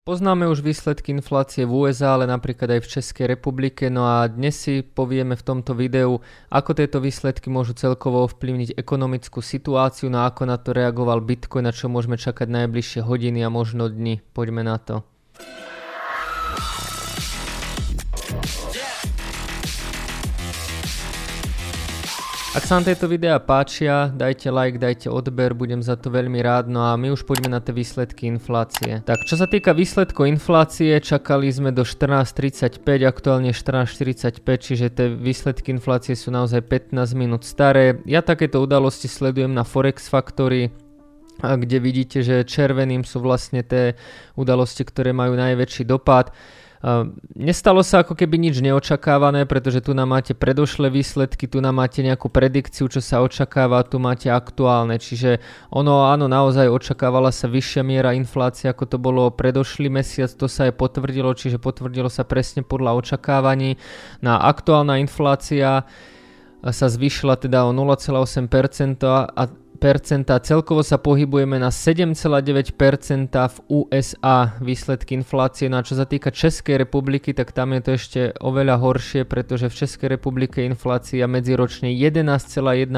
Poznáme už výsledky inflácie v USA, ale napríklad aj v Českej republike, no a dnes si povieme v tomto videu, ako tieto výsledky môžu celkovo ovplyvniť ekonomickú situáciu, no ako na to reagoval Bitcoin, na čo môžeme čakať najbližšie hodiny a možno dni. Poďme na to. Ak sa vám tieto videá páčia, dajte like, dajte odber, budem za to veľmi rád. No a my už poďme na tie výsledky inflácie. Tak, čo sa týka výsledkov inflácie, čakali sme do 14.35, aktuálne 14.45, čiže tie výsledky inflácie sú naozaj 15 minút staré. Ja takéto udalosti sledujem na Forex Factory, kde vidíte, že červeným sú vlastne tie udalosti, ktoré majú najväčší dopad. Ehm, nestalo sa ako keby nič neočakávané, pretože tu nám máte predošlé výsledky, tu nám máte nejakú predikciu, čo sa očakáva, tu máte aktuálne. Čiže ono áno, naozaj očakávala sa vyššia miera inflácie, ako to bolo predošlý mesiac, to sa aj potvrdilo, čiže potvrdilo sa presne podľa očakávaní. Na aktuálna inflácia sa zvýšila teda o 0,8% a Celkovo sa pohybujeme na 7,9% v USA výsledky inflácie. No a čo sa týka Českej republiky, tak tam je to ešte oveľa horšie, pretože v Českej republike inflácia medziročne 11,1%.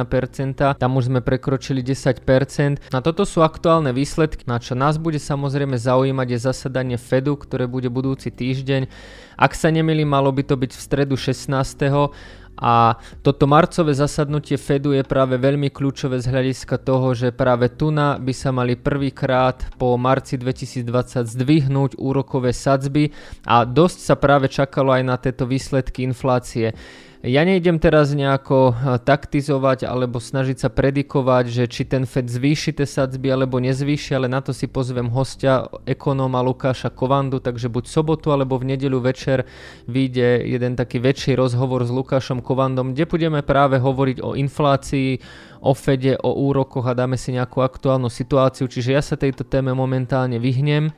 Tam už sme prekročili 10%. Na toto sú aktuálne výsledky. Na čo nás bude samozrejme zaujímať je zasadanie Fedu, ktoré bude budúci týždeň. Ak sa nemili, malo by to byť v stredu 16. A toto marcové zasadnutie Fedu je práve veľmi kľúčové z hľadiska toho, že práve tu na by sa mali prvýkrát po marci 2020 zdvihnúť úrokové sadzby a dosť sa práve čakalo aj na tieto výsledky inflácie. Ja nejdem teraz nejako eh, taktizovať alebo snažiť sa predikovať, že či ten Fed zvýši tie sadzby alebo nezvýši, ale na to si pozvem hostia ekonóma Lukáša Kovandu, takže buď sobotu alebo v nedeľu večer vyjde jeden taký väčší rozhovor s Lukášom Kovandom, kde budeme práve hovoriť o inflácii, o Fede, o úrokoch a dáme si nejakú aktuálnu situáciu, čiže ja sa tejto téme momentálne vyhnem.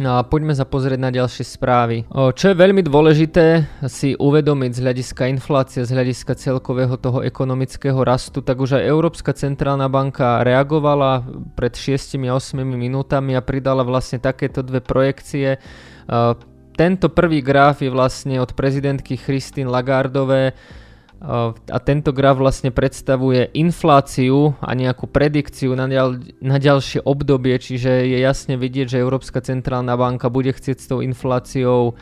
No a poďme sa pozrieť na ďalšie správy. Čo je veľmi dôležité si uvedomiť z hľadiska inflácie, z hľadiska celkového toho ekonomického rastu, tak už aj Európska centrálna banka reagovala pred 6-8 minútami a pridala vlastne takéto dve projekcie. Tento prvý graf je vlastne od prezidentky Christine Lagardové, a tento graf vlastne predstavuje infláciu a nejakú predikciu na, ďal, na ďalšie obdobie, čiže je jasne vidieť, že Európska centrálna banka bude chcieť s tou infláciou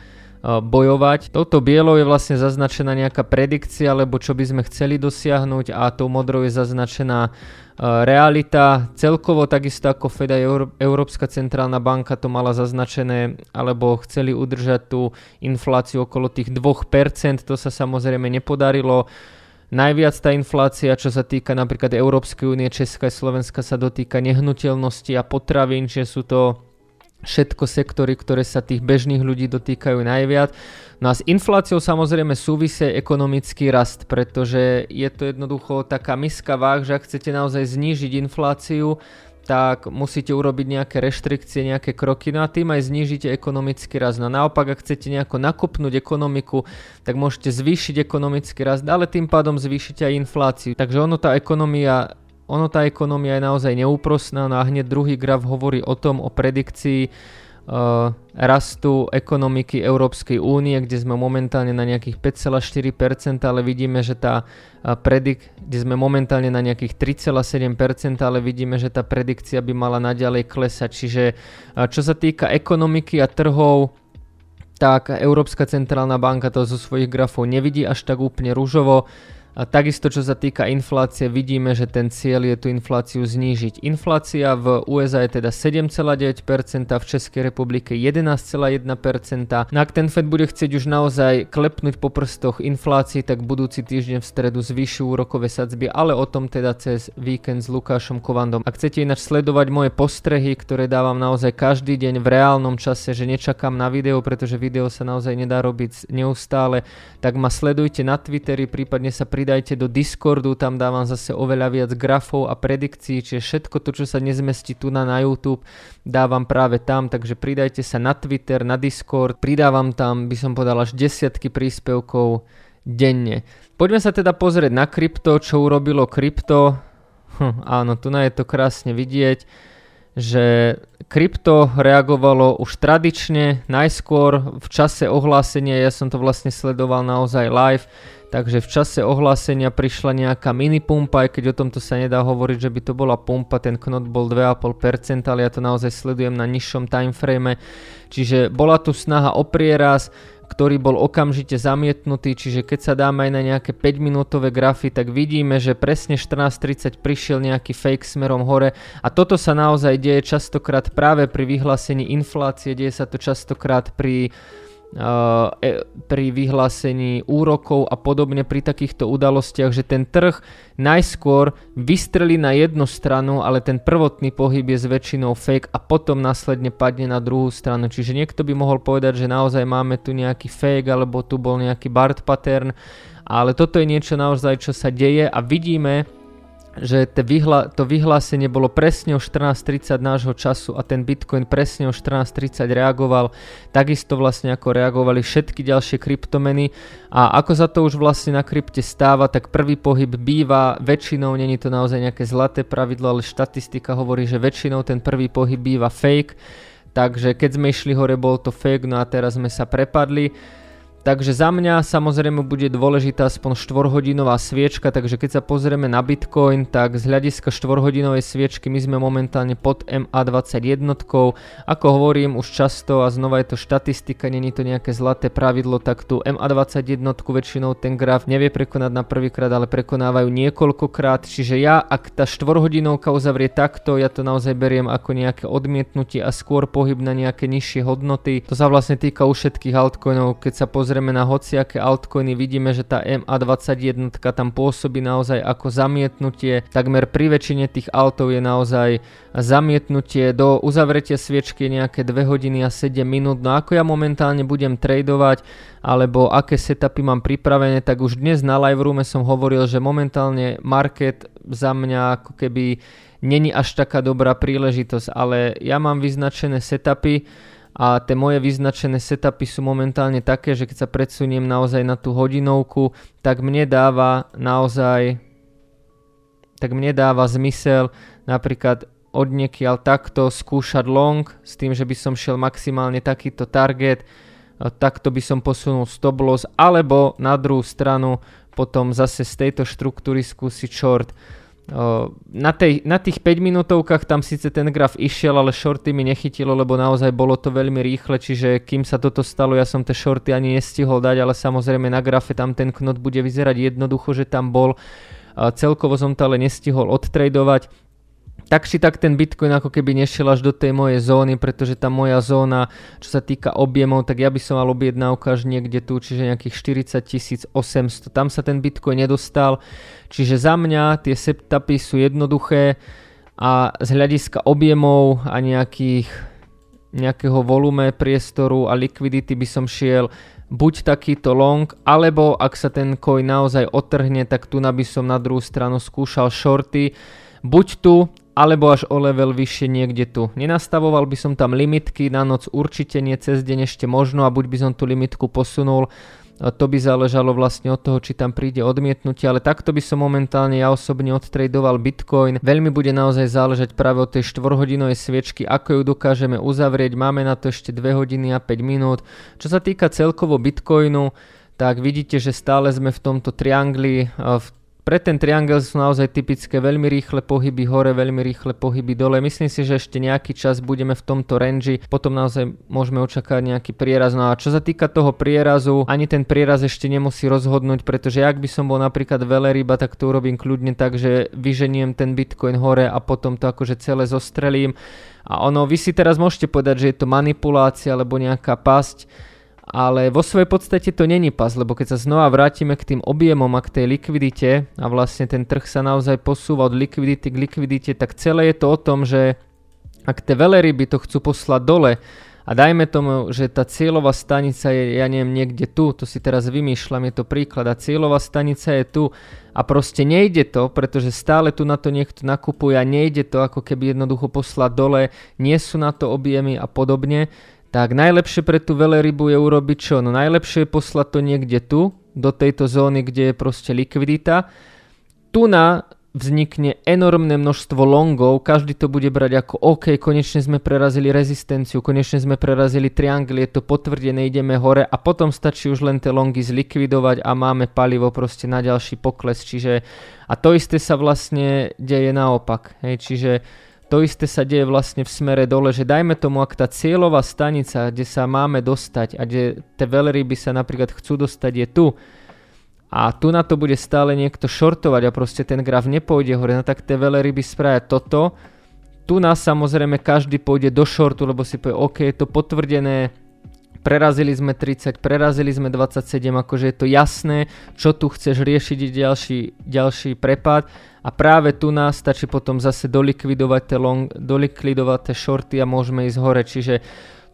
bojovať. Toto bielou je vlastne zaznačená nejaká predikcia, alebo čo by sme chceli dosiahnuť a tou modrou je zaznačená realita. Celkovo takisto ako Fed aj Európska centrálna banka to mala zaznačené, alebo chceli udržať tú infláciu okolo tých 2%, to sa samozrejme nepodarilo. Najviac tá inflácia, čo sa týka napríklad Európskej únie, Česka a Slovenska sa dotýka nehnuteľnosti a potravín, čiže sú to všetko sektory, ktoré sa tých bežných ľudí dotýkajú najviac. No a s infláciou samozrejme súvisí ekonomický rast, pretože je to jednoducho taká miska váh, že ak chcete naozaj znížiť infláciu, tak musíte urobiť nejaké reštrikcie, nejaké kroky, no a tým aj znížite ekonomický rast. No naopak, ak chcete nejako nakopnúť ekonomiku, tak môžete zvýšiť ekonomický rast, ale tým pádom zvýšite aj infláciu. Takže ono tá ekonomia ono tá ekonomia je naozaj neúprostná, no a hneď druhý graf hovorí o tom, o predikcii uh, rastu ekonomiky Európskej únie, kde sme momentálne na nejakých 5,4%, ale vidíme, že tá uh, predik, kde sme momentálne na nejakých 3,7%, ale vidíme, že tá predikcia by mala naďalej klesať. Čiže uh, čo sa týka ekonomiky a trhov, tak Európska centrálna banka to zo svojich grafov nevidí až tak úplne rúžovo. A takisto čo sa týka inflácie, vidíme, že ten cieľ je tú infláciu znížiť. Inflácia v USA je teda 7,9%, v Českej republike 11,1%. No ak ten Fed bude chcieť už naozaj klepnúť po prstoch inflácii, tak budúci týždeň v stredu zvýši úrokové sadzby, ale o tom teda cez víkend s Lukášom Kovandom. Ak chcete ináč sledovať moje postrehy, ktoré dávam naozaj každý deň v reálnom čase, že nečakám na video, pretože video sa naozaj nedá robiť neustále, tak ma sledujte na Twitteri, prípadne sa pridajte pridajte do Discordu, tam dávam zase oveľa viac grafov a predikcií, čiže všetko to, čo sa nezmestí tu na, na YouTube, dávam práve tam, takže pridajte sa na Twitter, na Discord, pridávam tam, by som povedal, až desiatky príspevkov denne. Poďme sa teda pozrieť na krypto, čo urobilo krypto. Hm, áno, tu na je to krásne vidieť že krypto reagovalo už tradične, najskôr v čase ohlásenia, ja som to vlastne sledoval naozaj live, takže v čase ohlásenia prišla nejaká mini pumpa, aj keď o tomto sa nedá hovoriť, že by to bola pumpa, ten knot bol 2,5%, ale ja to naozaj sledujem na nižšom timeframe, čiže bola tu snaha o prieraz, ktorý bol okamžite zamietnutý, čiže keď sa dáme aj na nejaké 5 minútové grafy, tak vidíme, že presne 14.30 prišiel nejaký fake smerom hore. A toto sa naozaj deje častokrát práve pri vyhlásení inflácie, deje sa to častokrát pri pri vyhlásení úrokov a podobne pri takýchto udalostiach, že ten trh najskôr vystrelí na jednu stranu, ale ten prvotný pohyb je s väčšinou fake a potom následne padne na druhú stranu. Čiže niekto by mohol povedať, že naozaj máme tu nejaký fake alebo tu bol nejaký Bart pattern, ale toto je niečo naozaj, čo sa deje a vidíme, že to vyhlásenie bolo presne o 14.30 nášho času a ten Bitcoin presne o 14.30 reagoval, takisto vlastne ako reagovali všetky ďalšie kryptomeny. A ako sa to už vlastne na krypte stáva, tak prvý pohyb býva. Väčšinou, není to naozaj nejaké zlaté pravidlo, ale štatistika hovorí, že väčšinou ten prvý pohyb býva fake, takže keď sme išli hore, bol to fake, no a teraz sme sa prepadli. Takže za mňa samozrejme bude dôležitá aspoň 4-hodinová sviečka, takže keď sa pozrieme na Bitcoin, tak z hľadiska 4-hodinovej sviečky my sme momentálne pod MA21. Ako hovorím už často a znova je to štatistika, není to nejaké zlaté pravidlo, tak tu MA21 väčšinou ten graf nevie prekonať na prvýkrát, ale prekonávajú niekoľkokrát, čiže ja ak tá 4-hodinovka uzavrie takto, ja to naozaj beriem ako nejaké odmietnutie a skôr pohyb na nejaké nižšie hodnoty. To sa vlastne týka u všetkých altcoinov, keď sa pozrieme pozrieme na hociaké altcoiny, vidíme, že tá MA21 tam pôsobí naozaj ako zamietnutie. Takmer pri väčšine tých altov je naozaj zamietnutie do uzavretia sviečky nejaké 2 hodiny a 7 minút. No ako ja momentálne budem tradovať, alebo aké setupy mám pripravené, tak už dnes na live roome som hovoril, že momentálne market za mňa ako keby není až taká dobrá príležitosť, ale ja mám vyznačené setupy, a tie moje vyznačené setupy sú momentálne také, že keď sa predsuniem naozaj na tú hodinovku, tak mne dáva naozaj tak mne dáva zmysel napríklad odniekiaľ takto skúšať long s tým, že by som šiel maximálne takýto target, takto by som posunul stop loss, alebo na druhú stranu potom zase z tejto štruktúry skúsiť short na, tej, na tých 5 minútovkách tam síce ten graf išiel, ale shorty mi nechytilo, lebo naozaj bolo to veľmi rýchle, čiže kým sa toto stalo, ja som tie shorty ani nestihol dať, ale samozrejme na grafe tam ten knot bude vyzerať jednoducho, že tam bol. Celkovo som to ale nestihol odtradovať, tak či tak ten Bitcoin ako keby nešiel až do tej mojej zóny, pretože tá moja zóna, čo sa týka objemov, tak ja by som mal objednávku až niekde tu, čiže nejakých 40 800. Tam sa ten Bitcoin nedostal, čiže za mňa tie setupy sú jednoduché a z hľadiska objemov a nejakých, nejakého volume priestoru a likvidity by som šiel buď takýto long, alebo ak sa ten coin naozaj otrhne, tak tu by som na druhú stranu skúšal shorty, buď tu, alebo až o level vyššie niekde tu. Nenastavoval by som tam limitky, na noc určite nie, cez deň ešte možno a buď by som tú limitku posunul, to by záležalo vlastne od toho, či tam príde odmietnutie, ale takto by som momentálne ja osobne odtradoval Bitcoin. Veľmi bude naozaj záležať práve od tej 4-hodinovej sviečky, ako ju dokážeme uzavrieť. Máme na to ešte 2 hodiny a 5 minút. Čo sa týka celkovo Bitcoinu, tak vidíte, že stále sme v tomto triangli, v pre ten triangel sú naozaj typické veľmi rýchle pohyby hore, veľmi rýchle pohyby dole. Myslím si, že ešte nejaký čas budeme v tomto range, potom naozaj môžeme očakávať nejaký prieraz. No a čo sa týka toho prierazu, ani ten prieraz ešte nemusí rozhodnúť, pretože ak by som bol napríklad veleryba, tak to urobím kľudne tak, že vyženiem ten bitcoin hore a potom to akože celé zostrelím. A ono, vy si teraz môžete povedať, že je to manipulácia alebo nejaká pasť, ale vo svojej podstate to není pas, lebo keď sa znova vrátime k tým objemom a k tej likvidite a vlastne ten trh sa naozaj posúva od likvidity k likvidite, tak celé je to o tom, že ak tie veleryby to chcú poslať dole a dajme tomu, že tá cieľová stanica je, ja neviem, niekde tu, to si teraz vymýšľam, je to príklad a cieľová stanica je tu a proste nejde to, pretože stále tu na to niekto nakupuje a nejde to ako keby jednoducho poslať dole, nie sú na to objemy a podobne, tak najlepšie pre tú velerybu je urobiť čo? No najlepšie je poslať to niekde tu, do tejto zóny, kde je proste likvidita. Tu na vznikne enormné množstvo longov, každý to bude brať ako OK, konečne sme prerazili rezistenciu, konečne sme prerazili triangl, je to potvrdené, ideme hore a potom stačí už len tie longy zlikvidovať a máme palivo proste na ďalší pokles, čiže a to isté sa vlastne deje naopak, hej, čiže to isté sa deje vlastne v smere dole, že dajme tomu, ak tá cieľová stanica, kde sa máme dostať a kde tie veľryby sa napríklad chcú dostať je tu, a tu na to bude stále niekto shortovať a proste ten graf nepôjde hore, no tak tie veľryby spravia toto. Tu nás samozrejme každý pôjde do shortu, lebo si povie, OK, je to potvrdené, prerazili sme 30, prerazili sme 27, akože je to jasné, čo tu chceš riešiť, ďalší, ďalší prepad. A práve tu nás stačí potom zase dolikvidovať tie, long, dolikvidovať tie shorty a môžeme ísť hore, čiže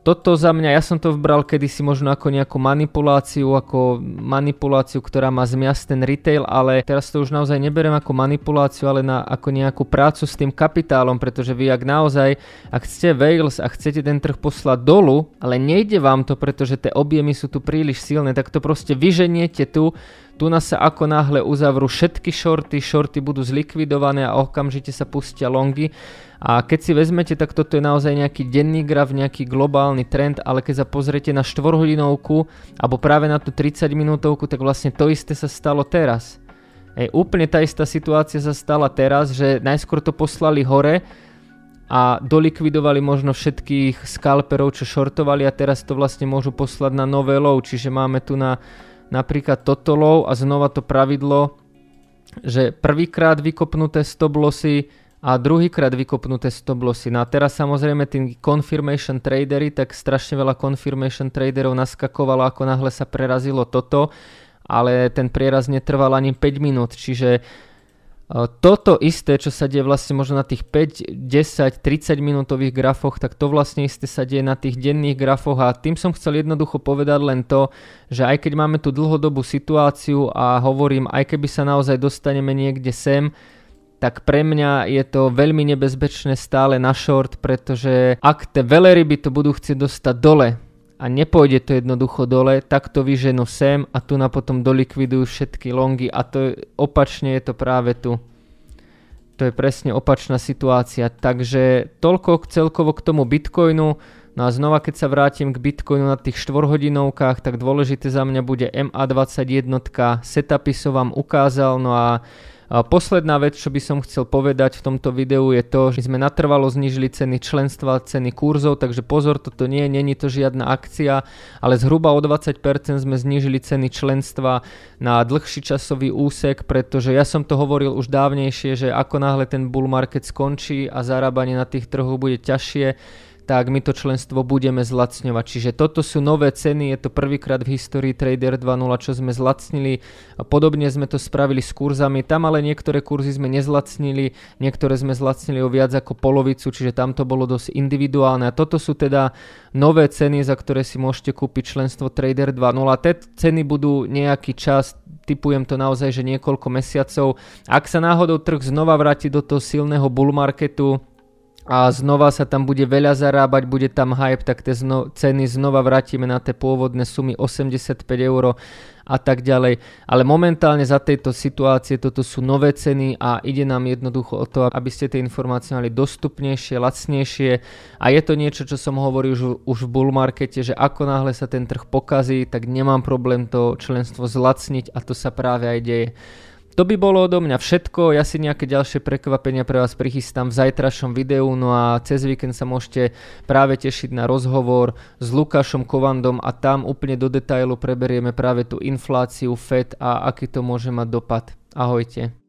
toto za mňa, ja som to vbral kedysi možno ako nejakú manipuláciu, ako manipuláciu, ktorá má zmiasť ten retail, ale teraz to už naozaj neberem ako manipuláciu, ale na, ako nejakú prácu s tým kapitálom, pretože vy ak naozaj, ak ste Wales a chcete ten trh poslať dolu, ale nejde vám to, pretože tie objemy sú tu príliš silné, tak to proste vyženiete tu, tu nás sa ako náhle uzavrú všetky shorty, shorty budú zlikvidované a okamžite sa pustia longy. A keď si vezmete, tak toto je naozaj nejaký denný graf, nejaký globálny trend, ale keď sa pozriete na 4 hodinovku alebo práve na tú 30 minútovku, tak vlastne to isté sa stalo teraz. Ej, úplne tá istá situácia sa stala teraz, že najskôr to poslali hore a dolikvidovali možno všetkých skalperov, čo shortovali a teraz to vlastne môžu poslať na nové low, čiže máme tu na napríklad toto low a znova to pravidlo, že prvýkrát vykopnuté stop lossy a druhýkrát vykopnuté stop lossy. No a teraz samozrejme tí confirmation tradery, tak strašne veľa confirmation traderov naskakovalo, ako náhle sa prerazilo toto, ale ten prieraz netrval ani 5 minút, čiže toto isté, čo sa deje vlastne možno na tých 5, 10, 30 minútových grafoch, tak to vlastne isté sa deje na tých denných grafoch. A tým som chcel jednoducho povedať len to, že aj keď máme tú dlhodobú situáciu a hovorím, aj keby sa naozaj dostaneme niekde sem, tak pre mňa je to veľmi nebezpečné stále na short, pretože ak tie veľryby to budú chcieť dostať dole, a nepôjde to jednoducho dole, tak to vyženú sem a tu na potom dolikvidujú všetky longy a to je, opačne je to práve tu. To je presne opačná situácia. Takže toľko celkovo k tomu Bitcoinu. No a znova keď sa vrátim k Bitcoinu na tých 4 hodinovkách, tak dôležité za mňa bude MA21, setupy som vám ukázal, no a posledná vec, čo by som chcel povedať v tomto videu je to, že sme natrvalo znižili ceny členstva, ceny kurzov, takže pozor, toto nie, není to žiadna akcia, ale zhruba o 20% sme znížili ceny členstva na dlhší časový úsek, pretože ja som to hovoril už dávnejšie, že ako náhle ten bull market skončí a zarábanie na tých trhoch bude ťažšie, tak my to členstvo budeme zlacňovať. Čiže toto sú nové ceny, je to prvýkrát v histórii Trader 2.0, čo sme zlacnili. Podobne sme to spravili s kurzami, tam ale niektoré kurzy sme nezlacnili, niektoré sme zlacnili o viac ako polovicu, čiže tam to bolo dosť individuálne. A toto sú teda nové ceny, za ktoré si môžete kúpiť členstvo Trader 2.0. Te ceny budú nejaký čas, typujem to naozaj, že niekoľko mesiacov. Ak sa náhodou trh znova vráti do toho silného bull marketu, a znova sa tam bude veľa zarábať, bude tam hype, tak tie zno, ceny znova vrátime na tie pôvodné sumy 85 eur a tak ďalej. Ale momentálne za tejto situácie toto sú nové ceny a ide nám jednoducho o to, aby ste tie informácie mali dostupnejšie, lacnejšie a je to niečo, čo som hovoril už, už v bull markete, že ako náhle sa ten trh pokazí, tak nemám problém to členstvo zlacniť a to sa práve aj deje. To by bolo odo mňa všetko, ja si nejaké ďalšie prekvapenia pre vás prichystám v zajtrašom videu, no a cez víkend sa môžete práve tešiť na rozhovor s Lukášom Kovandom a tam úplne do detailu preberieme práve tú infláciu FED a aký to môže mať dopad. Ahojte.